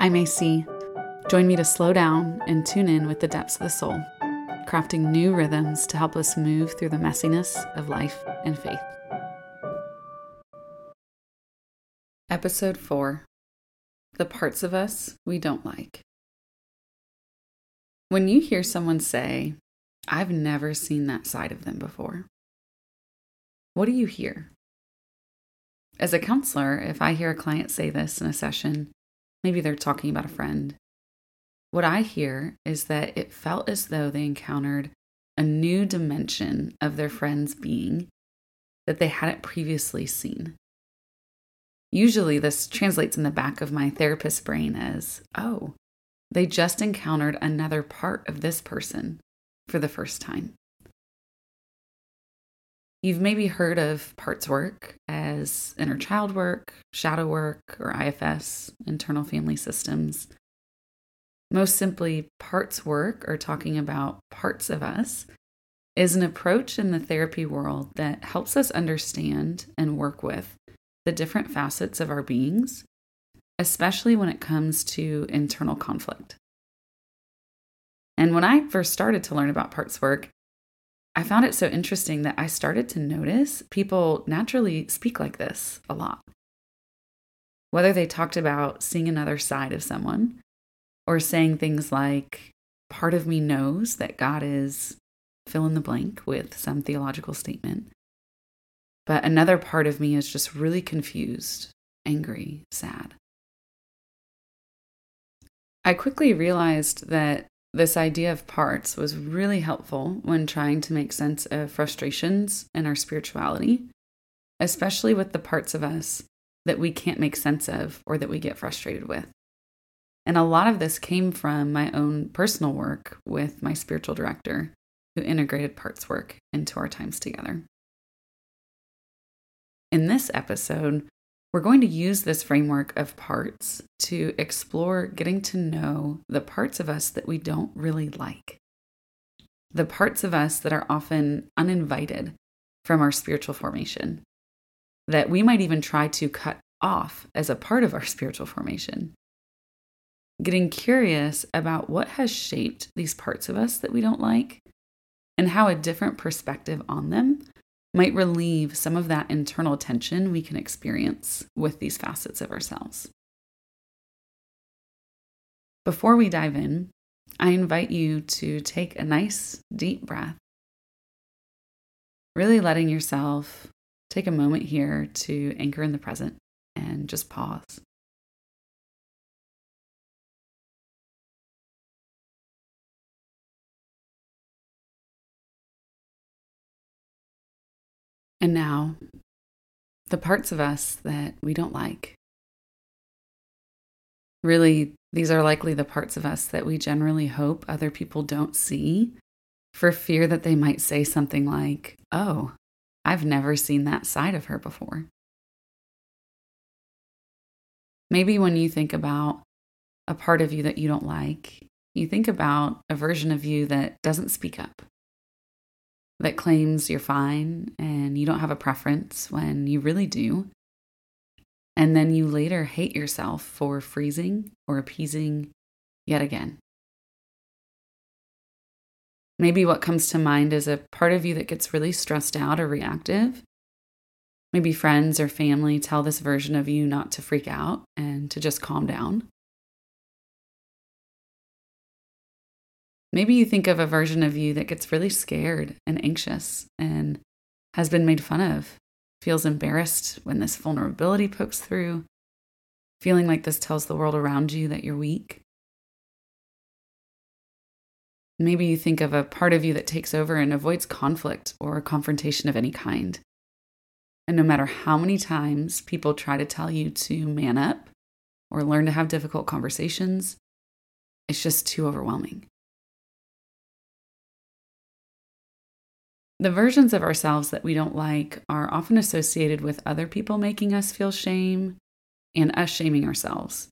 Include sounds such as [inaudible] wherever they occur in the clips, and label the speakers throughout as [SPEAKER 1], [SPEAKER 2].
[SPEAKER 1] I'm AC. Join me to slow down and tune in with the depths of the soul, crafting new rhythms to help us move through the messiness of life and faith. Episode 4 The Parts of Us We Don't Like. When you hear someone say, I've never seen that side of them before, what do you hear? As a counselor, if I hear a client say this in a session, maybe they're talking about a friend, what I hear is that it felt as though they encountered a new dimension of their friend's being that they hadn't previously seen. Usually, this translates in the back of my therapist's brain as, oh, they just encountered another part of this person for the first time. You've maybe heard of parts work as inner child work, shadow work, or IFS, internal family systems. Most simply, parts work, or talking about parts of us, is an approach in the therapy world that helps us understand and work with the different facets of our beings, especially when it comes to internal conflict. And when I first started to learn about parts work, I found it so interesting that I started to notice people naturally speak like this a lot. Whether they talked about seeing another side of someone or saying things like, part of me knows that God is fill in the blank with some theological statement. But another part of me is just really confused, angry, sad. I quickly realized that this idea of parts was really helpful when trying to make sense of frustrations in our spirituality, especially with the parts of us that we can't make sense of or that we get frustrated with. And a lot of this came from my own personal work with my spiritual director, who integrated parts work into our times together. In this episode, we're going to use this framework of parts to explore getting to know the parts of us that we don't really like, the parts of us that are often uninvited from our spiritual formation, that we might even try to cut off as a part of our [laughs] spiritual formation. Getting curious about what has shaped these parts of us that we don't like and how a different perspective on them might relieve some of that internal tension we can experience with these facets of ourselves. Before we dive in, I invite you to take a nice deep breath, really letting yourself take a moment here to anchor in the present and just pause. And now, the parts of us that we don't like. Really, these are likely the parts of us that we generally hope other people don't see for fear that they might say something like, Oh, I've never seen that side of her before. Maybe when you think about a part of you that you don't like, you think about a version of you that doesn't speak up, that claims you're fine and you don't have a preference when you really do. And then you later hate yourself for freezing or appeasing yet again. Maybe what comes to mind is a part of you that gets really stressed out or reactive. Maybe friends or family tell this version of you not to freak out and to just calm down. Maybe you think of a version of you that gets really scared and anxious and has been made fun of, feels embarrassed when this vulnerability pokes through, feeling like this tells the world around you that you're weak. Maybe you think of a part of you that takes over and avoids conflict or confrontation of any kind. And no matter how many times people try to tell you to man up or learn to have difficult conversations, it's just too overwhelming. The versions of ourselves that we don't like are often associated with other people making us feel shame and us shaming ourselves.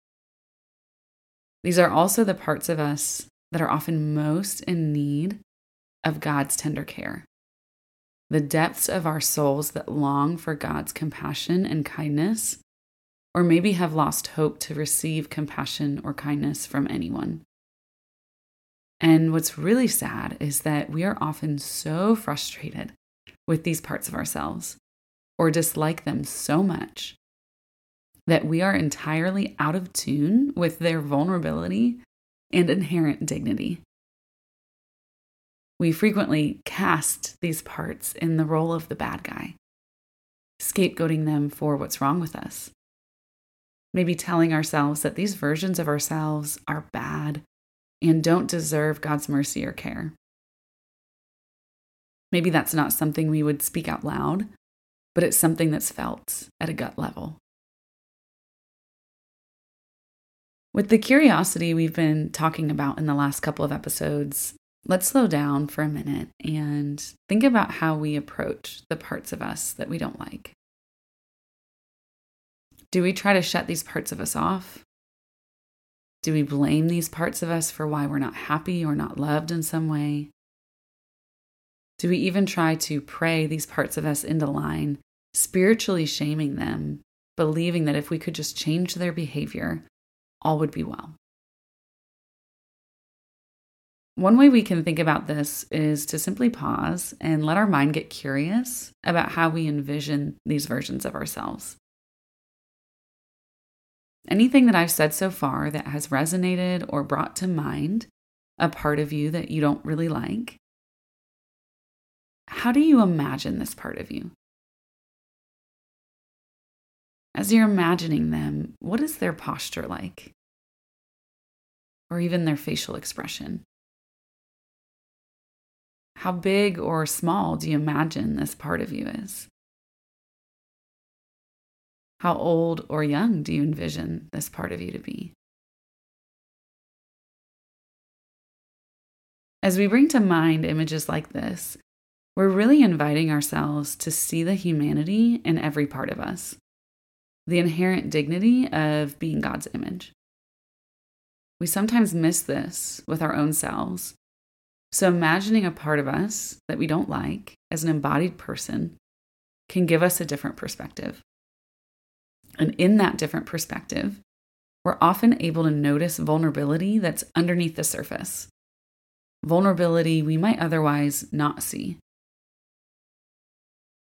[SPEAKER 1] These are also the parts of us that are often most in need of God's tender care. The depths of our souls that long for God's compassion and kindness or maybe have lost hope to receive compassion or kindness from anyone. And what's really sad is that we are often so frustrated with these parts of ourselves or dislike them so much that we are entirely out of tune with their vulnerability and inherent dignity. We frequently cast these parts in the role of the bad guy, scapegoating them for what's wrong with us. Maybe telling ourselves that these versions of ourselves are bad and don't deserve God's mercy or care. Maybe that's not something we would speak out loud, but it's something that's felt at a gut level. With the curiosity we've been talking about in the last couple of episodes, let's slow down for a minute and think about how we approach the parts of us that we don't like. Do we try to shut these parts of us off? Do we blame these parts of us for why we're not happy or not loved in some way? Do we even try to pray these parts of us into line, spiritually shaming them, believing that if we could just change their behavior, all would be well? One way we can think about this is to simply pause and let our mind get curious about how we envision these versions of ourselves. Anything that I've said so far that has resonated or brought to mind a part of you that you don't really like, how do you imagine this part of you? As you're imagining them, what is their posture like? Or even their facial expression? How big or small do you imagine this part of you is? How old or young do you envision this part of you to be? As we bring to mind images like this, we're really inviting ourselves to see the humanity in every part of us, the inherent dignity of being God's image. We sometimes miss this with our own selves. So, imagining a part of us that we don't like as an embodied person can give us a different perspective. And in that different perspective, we're often able to notice vulnerability that's underneath the surface, vulnerability we might otherwise not see.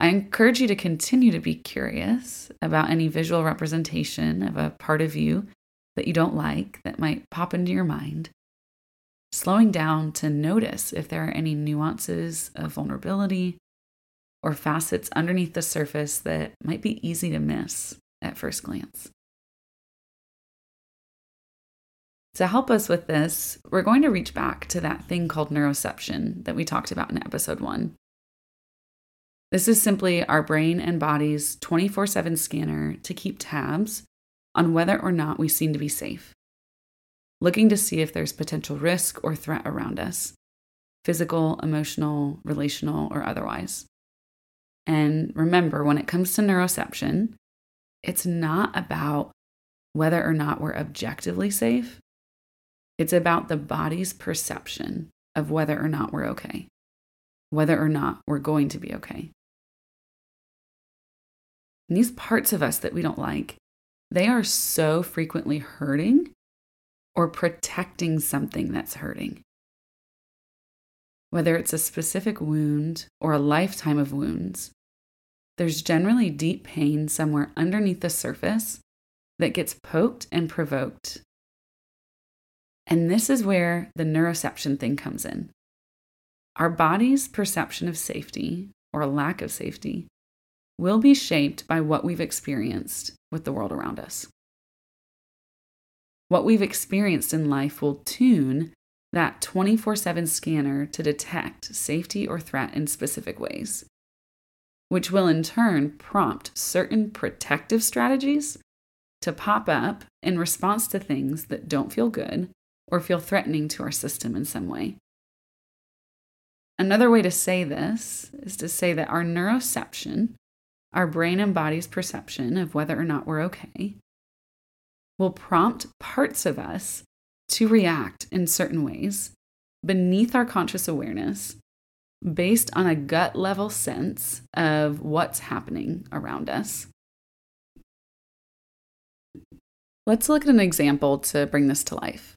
[SPEAKER 1] I encourage you to continue to be curious about any visual representation of a part of you that you don't like that might pop into your mind. Slowing down to notice if there are any nuances of vulnerability or facets underneath the surface that might be easy to miss at first glance. To help us with this, we're going to reach back to that thing called neuroception that we talked about in episode one. This is simply our brain and body's 24 7 scanner to keep tabs on whether or not we seem to be safe, looking to see if there's potential risk or threat around us physical, emotional, relational, or otherwise. And remember, when it comes to neuroception, it's not about whether or not we're objectively safe. It's about the body's perception of whether or not we're okay, whether or not we're going to be okay. And these parts of us that we don't like, they are so frequently hurting or protecting something that's hurting. Whether it's a specific wound or a lifetime of wounds, there's generally deep pain somewhere underneath the surface that gets poked and provoked. And this is where the neuroception thing comes in. Our body's perception of safety or lack of safety will be shaped by what we've experienced with the world around us. What we've experienced in life will tune that 24 7 scanner to detect safety or threat in specific ways which will in turn prompt certain protective strategies to pop up in response to things that don't feel good or feel threatening to our system in some way. Another way to say this is to say that our neuroception, our brain and body's perception of whether or not we're okay, will prompt parts of us to react in certain ways beneath our conscious awareness based on a gut level sense of what's happening around us. Let's look at an example to bring this to life.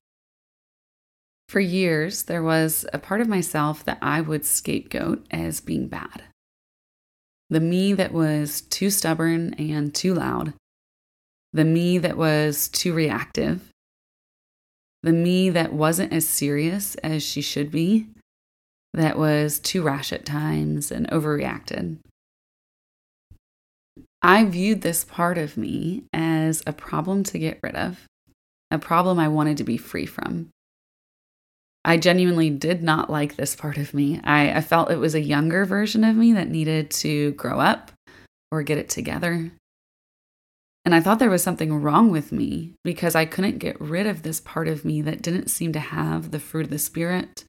[SPEAKER 1] For years, there was a part of myself that I would scapegoat as being bad. The me that was too stubborn and too loud. The me that was too reactive. The me that wasn't as serious as she should be. That was too rash at times and overreacted. I viewed this part of me as a problem to get rid of, a problem I wanted to be free from. I genuinely did not like this part of me. I, I, felt it was a younger version of me that needed to grow up or get it together. And I thought there was something wrong with me because I couldn't get rid of this part of me that didn't seem to have the fruit of the Spirit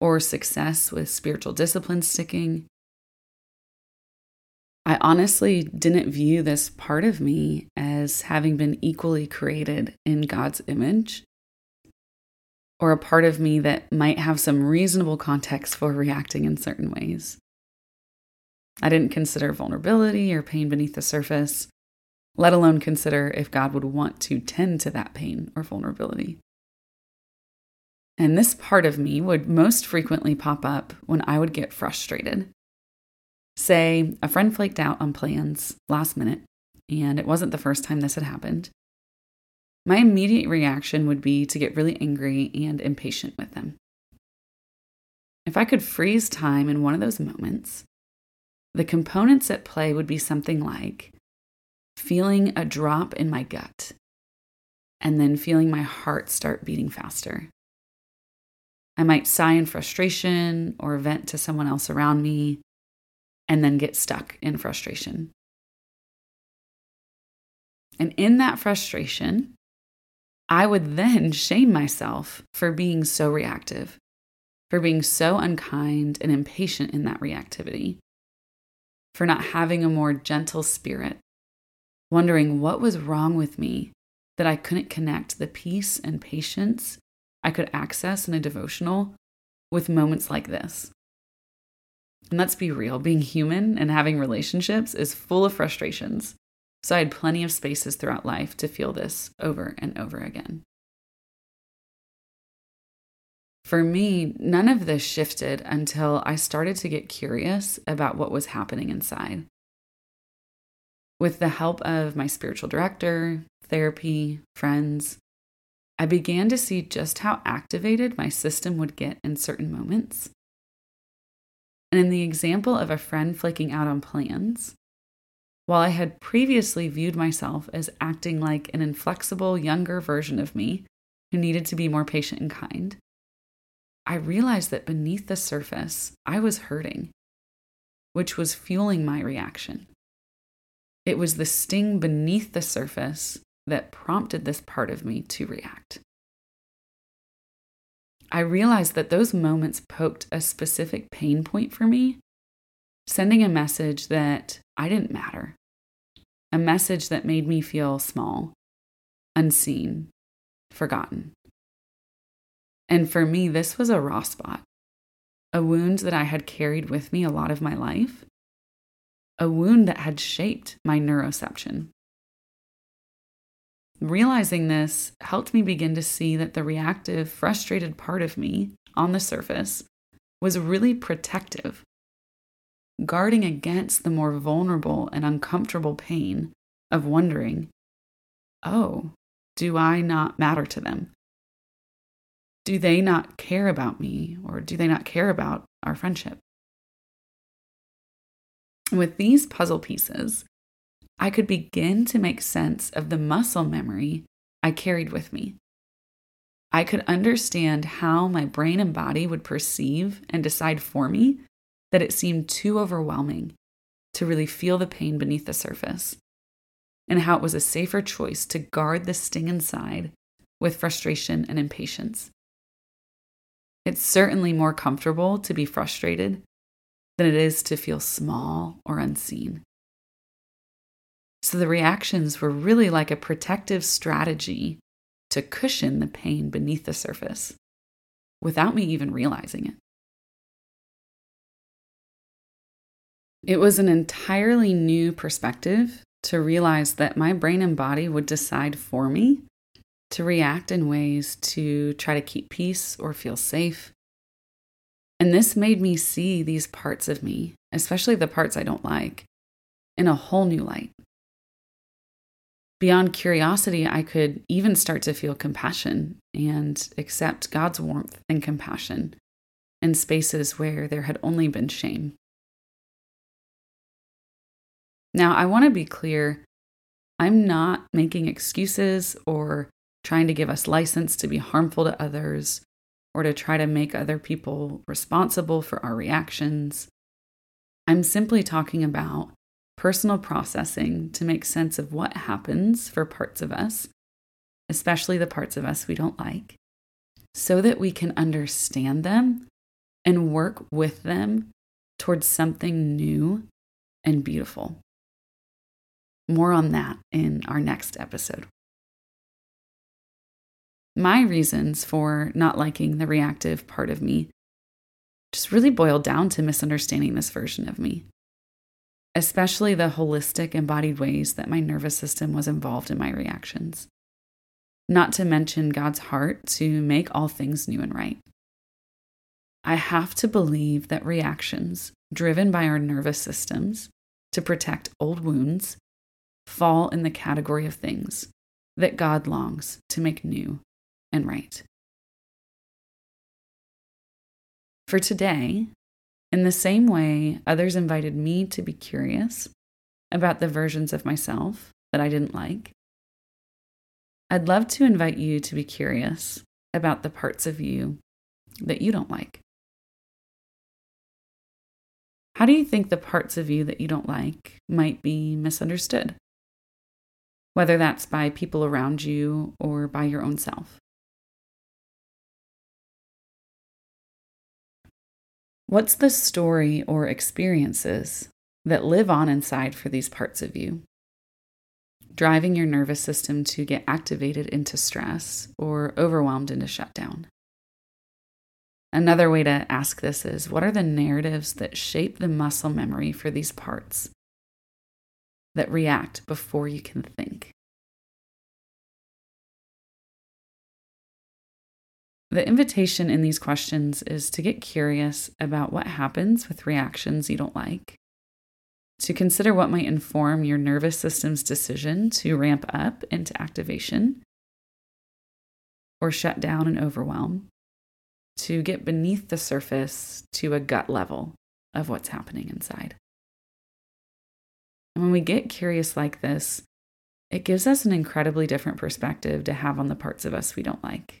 [SPEAKER 1] or success with spiritual discipline sticking. I honestly didn't view this part of me as having been equally created in God's image or a part of me that might have some reasonable context for reacting in certain ways. I didn't consider vulnerability or pain beneath the surface, let alone consider if God would want to tend to that pain or vulnerability. And this part of me would most frequently pop up when I would get frustrated. Say, a friend flaked out on plans last minute, and it wasn't the first time this had happened my immediate reaction would be to get really angry and impatient with them. If I could freeze time in one of those moments, the components at play would be something like feeling a drop in my gut and then feeling my heart start beating faster. I might sigh in frustration or vent to someone else around me and then get stuck in frustration. And in that frustration, I would then [laughs] shame myself for being so reactive, for being so unkind and impatient in that reactivity, for not having a more gentle spirit, wondering what was wrong with me that I couldn't connect the peace and patience I could access in a devotional with moments like this. And let's be real being human and having relationships is full of frustrations. So I had plenty of spaces throughout life to feel this over and over again. For me, none of this shifted until I started to get curious about what was happening inside. With the help of my spiritual director, therapy, friends, I began to see just how activated my system would get in certain moments. And in the example of a friend flaking out on plans, while I had previously viewed myself as acting like an inflexible younger version of me who needed to be more patient and kind, I realized that beneath the surface, I was hurting, which was fueling my reaction. It was the sting beneath the surface that prompted this part of me to react. I realized that those moments poked a specific pain point for me, sending a message that I didn't matter, a message that made me feel small, unseen, forgotten. And for me, this was a raw spot, a wound that I had carried with me a lot of my life, a wound that had shaped my neuroception. Realizing this helped me begin to see that the reactive, frustrated part of me on the surface was really protective guarding against the more vulnerable and uncomfortable pain of wondering, oh, do I not matter to them? Do they not care about me or do they not care about our friendship? With these puzzle pieces, I could begin to make sense of the muscle memory I carried with me. I could understand how my brain and body would perceive and decide for me that it seemed too overwhelming to really feel the pain beneath the surface, and how it was a safer choice to guard the sting inside with frustration and impatience. It's certainly more comfortable to be frustrated than it is to feel small or unseen. So the reactions were really like a protective strategy to cushion the pain beneath the surface without me even realizing it. It was an entirely new perspective to realize that my brain and body would decide for me to react in ways to try to keep peace or feel safe. And this made me see these parts of me, especially the parts I don't like, in a whole new light. Beyond curiosity, I could even start to feel compassion and accept God's warmth and compassion in spaces where there had only been shame. Now, I want to be clear I'm not making excuses or trying to give us license to be harmful to others or to try to make other people responsible for our reactions. I'm simply talking about personal processing to make sense of what happens for parts of us, especially the parts of us we don't like, so that we can understand them and work with them towards something new and beautiful. More on that in our next episode. My reasons for not liking the reactive part of me just really boiled down to misunderstanding this version of me, especially the holistic, embodied ways that my nervous system was involved in my reactions. Not to mention God's heart to make all things new and right. I have to believe that reactions driven by our nervous systems to protect old wounds fall in the category of things that God longs to make new and right. For today, in the same way others invited me to be curious about the versions of myself that I didn't like, I'd love to invite you to be curious about the parts of you that you don't like. How do you think the parts of you that you don't like might be misunderstood? Whether that's by people around you or by your own self. What's the story or experiences that live on inside for these parts of you? Driving your nervous system to get activated into stress or overwhelmed into shutdown. Another way to ask this is what are the narratives that shape the muscle memory for these parts that react before you can think? The invitation in these questions is to get curious about what happens with reactions you don't like, to consider what might inform your nervous system's decision to ramp up into activation or shut down and overwhelm to get beneath the surface to a gut level of what's happening inside. And when we get curious like this, it gives us an incredibly different perspective to have on the parts of us we don't like.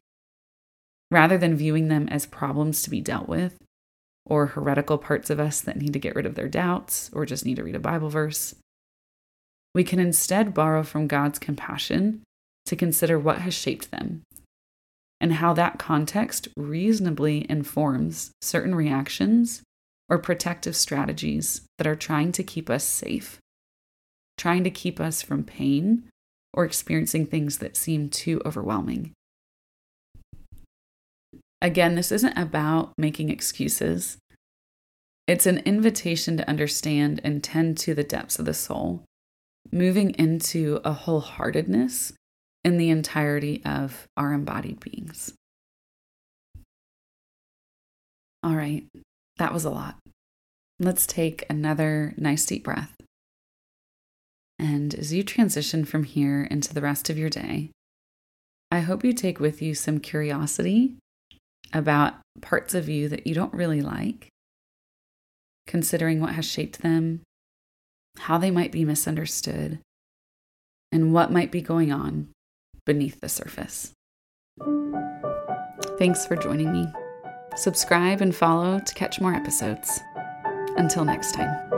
[SPEAKER 1] Rather than viewing them as problems to be dealt with, or heretical parts of us that need to get rid of their doubts or just need to read a Bible verse, we can instead borrow from God's compassion to consider what has shaped them and how that context reasonably informs certain reactions or protective strategies that are trying to keep us safe, trying to keep us from pain or experiencing things that seem too overwhelming. Again, this isn't about making excuses. It's an invitation to understand and tend to the depths of the soul, moving into a wholeheartedness in the entirety of our embodied beings. All right, that was a lot. Let's take another nice deep breath. And as you transition from here into the rest of your day, I hope you take with you some curiosity about parts of you that you don't really like, considering what has shaped them, how they might be misunderstood, and what might be going on beneath the surface. Thanks for joining me. Subscribe and follow to catch more episodes. Until next time.